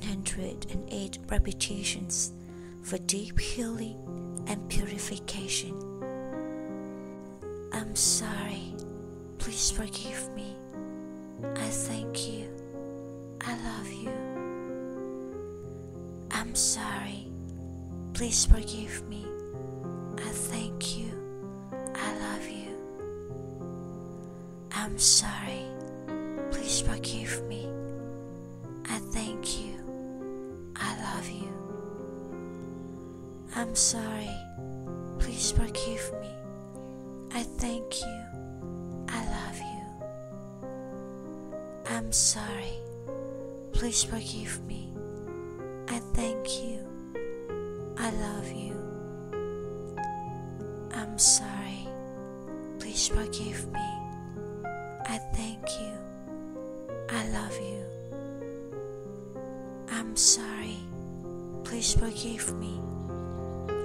108 repetitions for deep healing and purification. I'm sorry. Please forgive me. I thank you. I love you. I'm sorry. Please forgive me. I thank you. I love you. I'm sorry. Please forgive me. Sorry. Please forgive me. I thank you. I love you. I'm sorry. Please forgive me. I thank you. I love you. I'm sorry. Please forgive me. I thank you. I love you. I'm sorry. Please forgive me.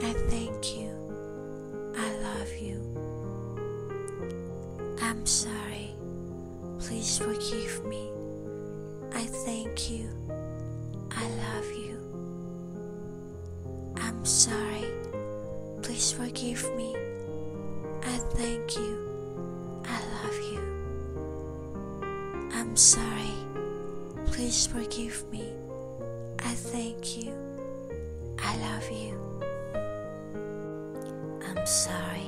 I thank you. I love you. I'm sorry. Please forgive me. I thank you. I love you. I'm sorry. Please forgive me. I thank you. I love you. I'm sorry. Please forgive me. I thank you. I love you. I'm sorry.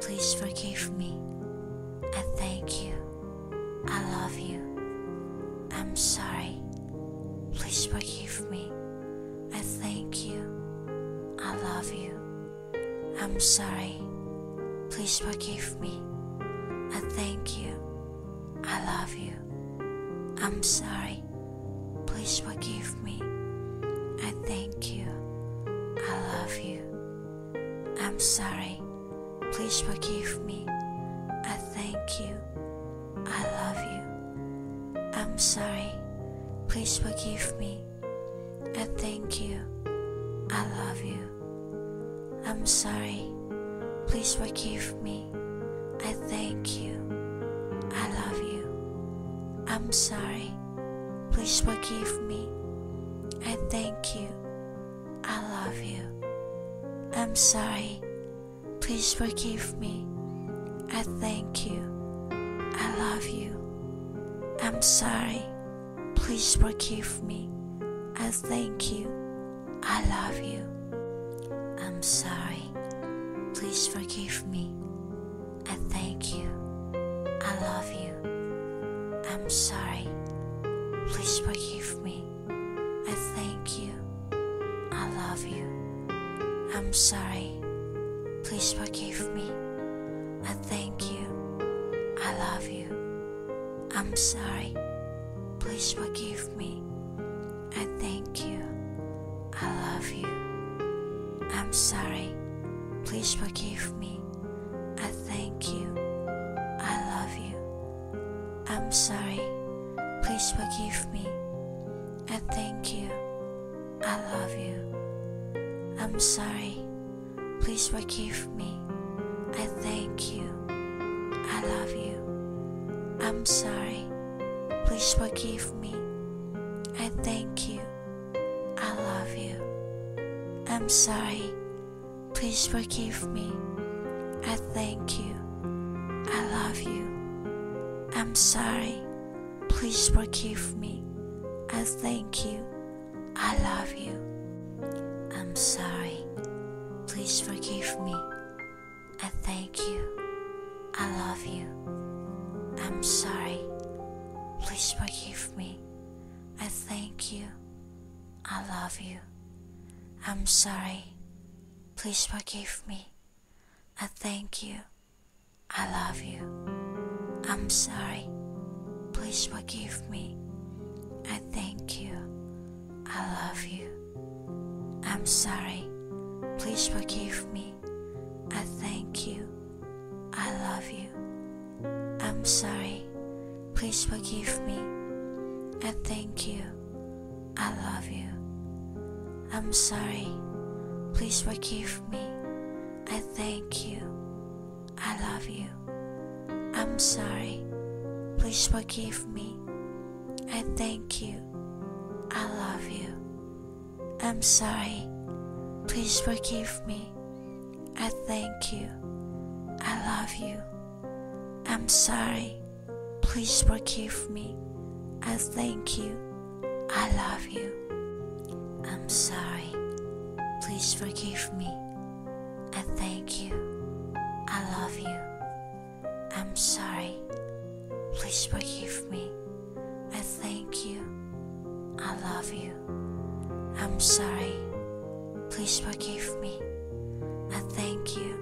Please forgive me. I thank you. I love you. I'm sorry. Please forgive me. I thank you. I love you. I'm sorry. Please forgive me. I thank you. I love you. I'm sorry. Please forgive me. I thank you. I'm sorry. Please forgive me. I thank you. I love you. I'm sorry. Please forgive me. I thank you. I love you. I'm sorry. Please forgive me. I thank you. I love you. I'm sorry. Please forgive me. I thank you. I love you. I'm sorry. Please forgive me. I thank you. I love you. I'm sorry. Please forgive me. I thank you. I love you. I'm sorry. Please forgive me. I thank you. I love you. I'm sorry. Please forgive I'm sorry. Please forgive me. I thank you. I love you. I'm sorry. Please forgive me. I thank you. I love you. I'm sorry. Please forgive me. I thank you. I love you. I'm sorry. Please forgive me. I thank you. I love you. I'm sorry. Please forgive me. I thank you. I love you. I'm sorry. Please forgive me. I thank you. I love you. I'm sorry. Please forgive me. I thank you. I love you. I'm sorry. Please forgive me. I thank you. I love you. Sorry. Please forgive me. I thank you. I love you. I'm sorry. Please forgive me. I thank you. I love you. I'm sorry. Please forgive me. I thank you. I love you. I'm sorry. Please forgive me. I thank you. I love you. I'm sorry. Please forgive me. I thank you. I love you. I'm sorry. Please forgive me. I thank you. I love you. I'm sorry. Please forgive me. I thank you. I love you. I'm sorry. Please forgive me. I thank you. I love you. I'm sorry. Please forgive me. I thank you. I love you. I'm sorry. Please forgive me. I thank you. I love you. I'm sorry. Please forgive me. I thank you. I love you. I'm sorry. Please forgive me. I thank you. I love you. I'm sorry. Please forgive me. I thank you.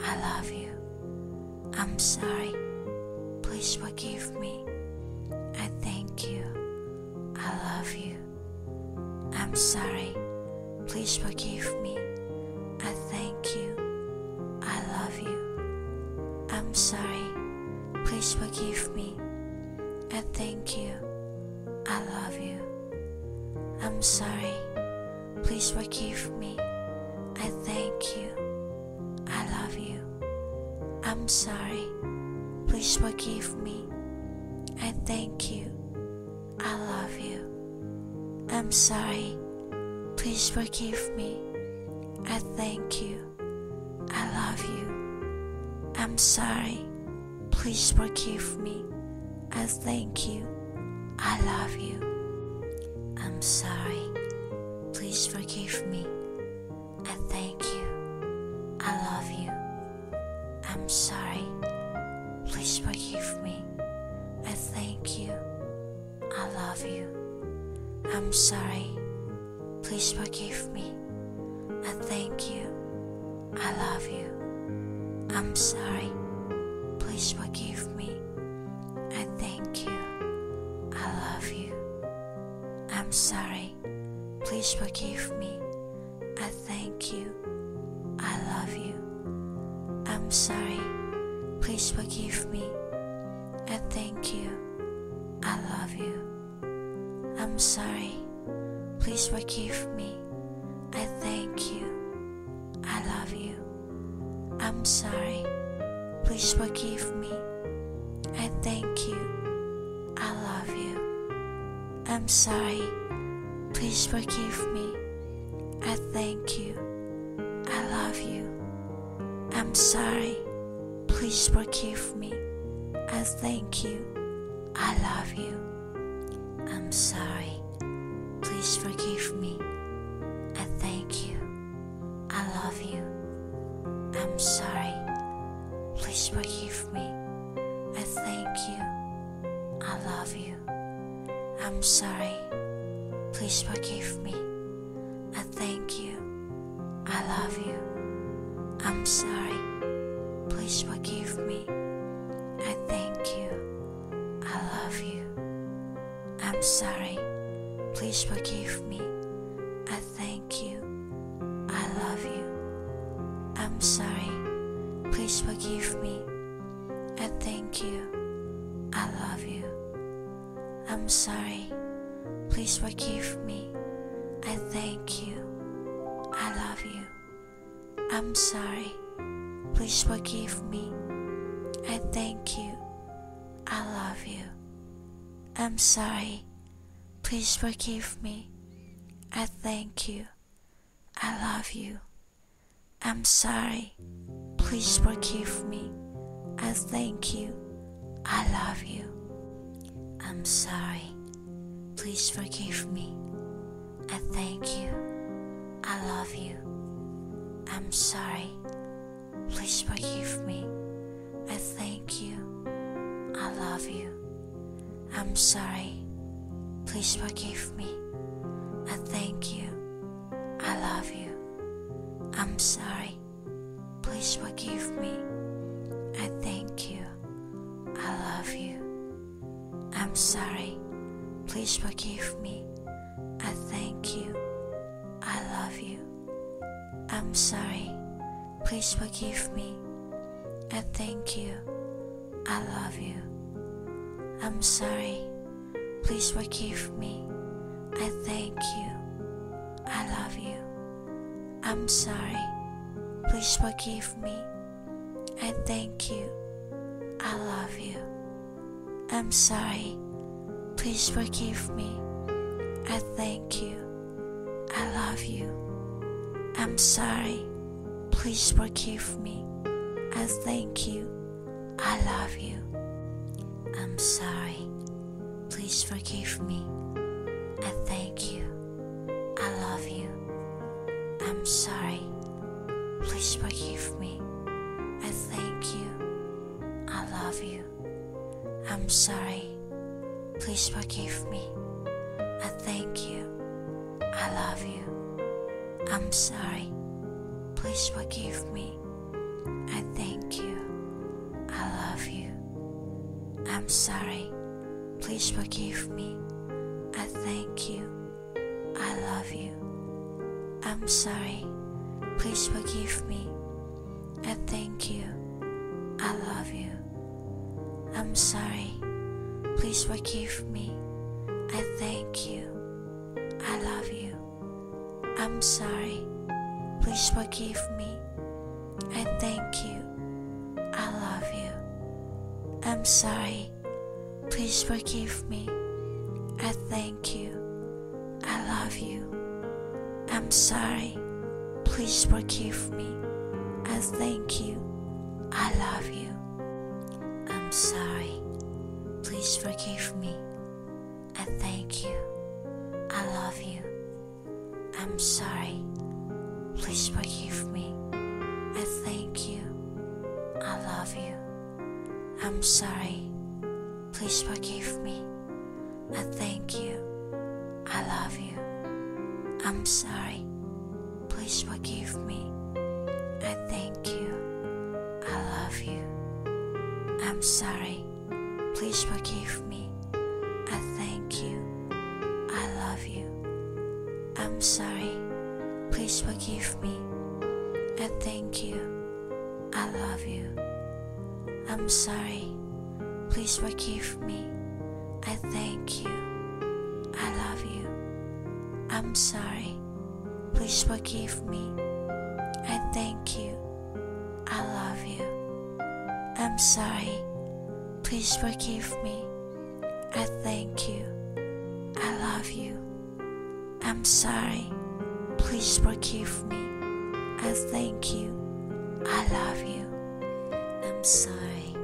I love you. I'm sorry. Please forgive me. I thank you. I love you. I'm sorry. Please forgive me. I thank you. I love you. I'm sorry. Please forgive me. I thank you. I love you. I'm sorry. Please forgive me. I thank you. I love you. I'm sorry. Please forgive me. I thank you. I love you. I'm sorry. Please forgive me. I thank you. I love you. I'm sorry. Please forgive me. I thank you. I love you. I'm sorry. Please forgive me. I thank you. I love you. I'm sorry. Please forgive me. I thank you. I love you. I'm sorry. Please forgive me. I thank you. I love you. I'm sorry. Please forgive me. I thank you. I love you. I'm sorry. Please forgive me. I thank you. I love you. I'm sorry. Please forgive me. I thank you. I love you. I'm sorry. Please forgive me. I thank you. I love you. I'm sorry. Please forgive me. I thank you. I love you. I'm sorry. Please forgive me. I thank you. I love you. I'm sorry. Please forgive me. I thank you. I love you. I'm sorry. Please forgive me. Love you. I'm sorry. Please forgive me. I thank you. I love you. I'm sorry. Please forgive me. I thank you. I love you. I'm sorry. Please forgive me. I thank you. I love you. I'm sorry. Please forgive me. I thank you. I'm sorry. Please forgive me. I thank you. I love you. I'm sorry. Please forgive me. I thank you. I love you. I'm sorry. Please forgive me. I thank you. I love you. I'm sorry. Please forgive me. I thank you. I love you. I'm sorry. Please forgive me. I thank you. I love you. I'm sorry. Please forgive me. I thank you. I love you. I'm sorry. Please forgive me. I thank you. I love you. I'm sorry. Please forgive me. I thank you. I'm sorry. Please forgive me. I thank you. I love you. I'm sorry. Please forgive me. I thank you. I love you. I'm sorry. Please forgive me. I thank you. I love you. I'm sorry. Please forgive me. I thank you. I love you. I'm sorry. Please forgive me. I thank you. I love you. I'm sorry. Please forgive me. I thank you. I love you. I'm sorry. Please forgive me. I thank you. I love you. I'm sorry. Please forgive me. I thank you. I love you. I'm sorry. Please forgive me. I thank you. I love you. I'm sorry. Please forgive me. I thank you. I love you. I'm sorry. Please forgive me. I thank you. I love you. I'm sorry. Please forgive me. I thank you. I love you. I'm sorry. Please forgive me. I thank you. I love you. I'm sorry. Please forgive me. I thank you. I love you. I'm sorry. Please forgive me. I thank you. I love you. I'm sorry. Please forgive me. I thank you. I love you. I'm sorry. Please forgive me. I thank you. I love you. I'm sorry. Please forgive me. I thank you. I love you. I'm sorry. Please forgive me. I thank you. I love you. I'm sorry. Please forgive me. I thank you. I love you. I'm sorry. Please forgive me. I thank you. I love you. I'm sorry. Please forgive me. I thank you. I love you. I'm sorry. Please forgive me. I thank you. I love you. I'm sorry. Please forgive me. I thank you. I love you. I'm sorry. Please forgive me. I thank you. I love you. I'm sorry.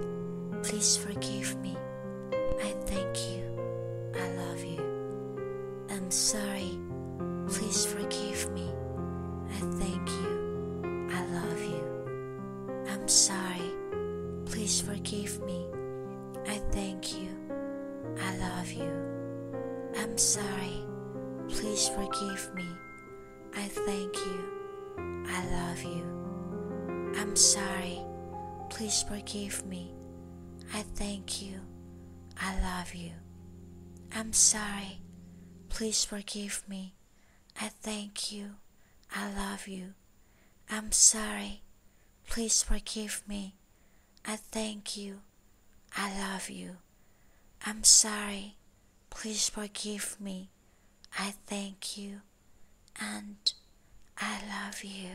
Please forgive me. I thank you. I love you. I'm sorry. Please forgive me. I thank you. I love you. I'm sorry. Please forgive me. I thank you. I love you. I'm sorry. Please forgive me. I thank you. I love you. I'm sorry. Please forgive me. I thank you. I love you. I'm sorry. Please forgive me. I thank you. I love you. I'm sorry. Please forgive me. I thank you. I love you. I'm sorry. Please forgive me. I thank you. And I love you.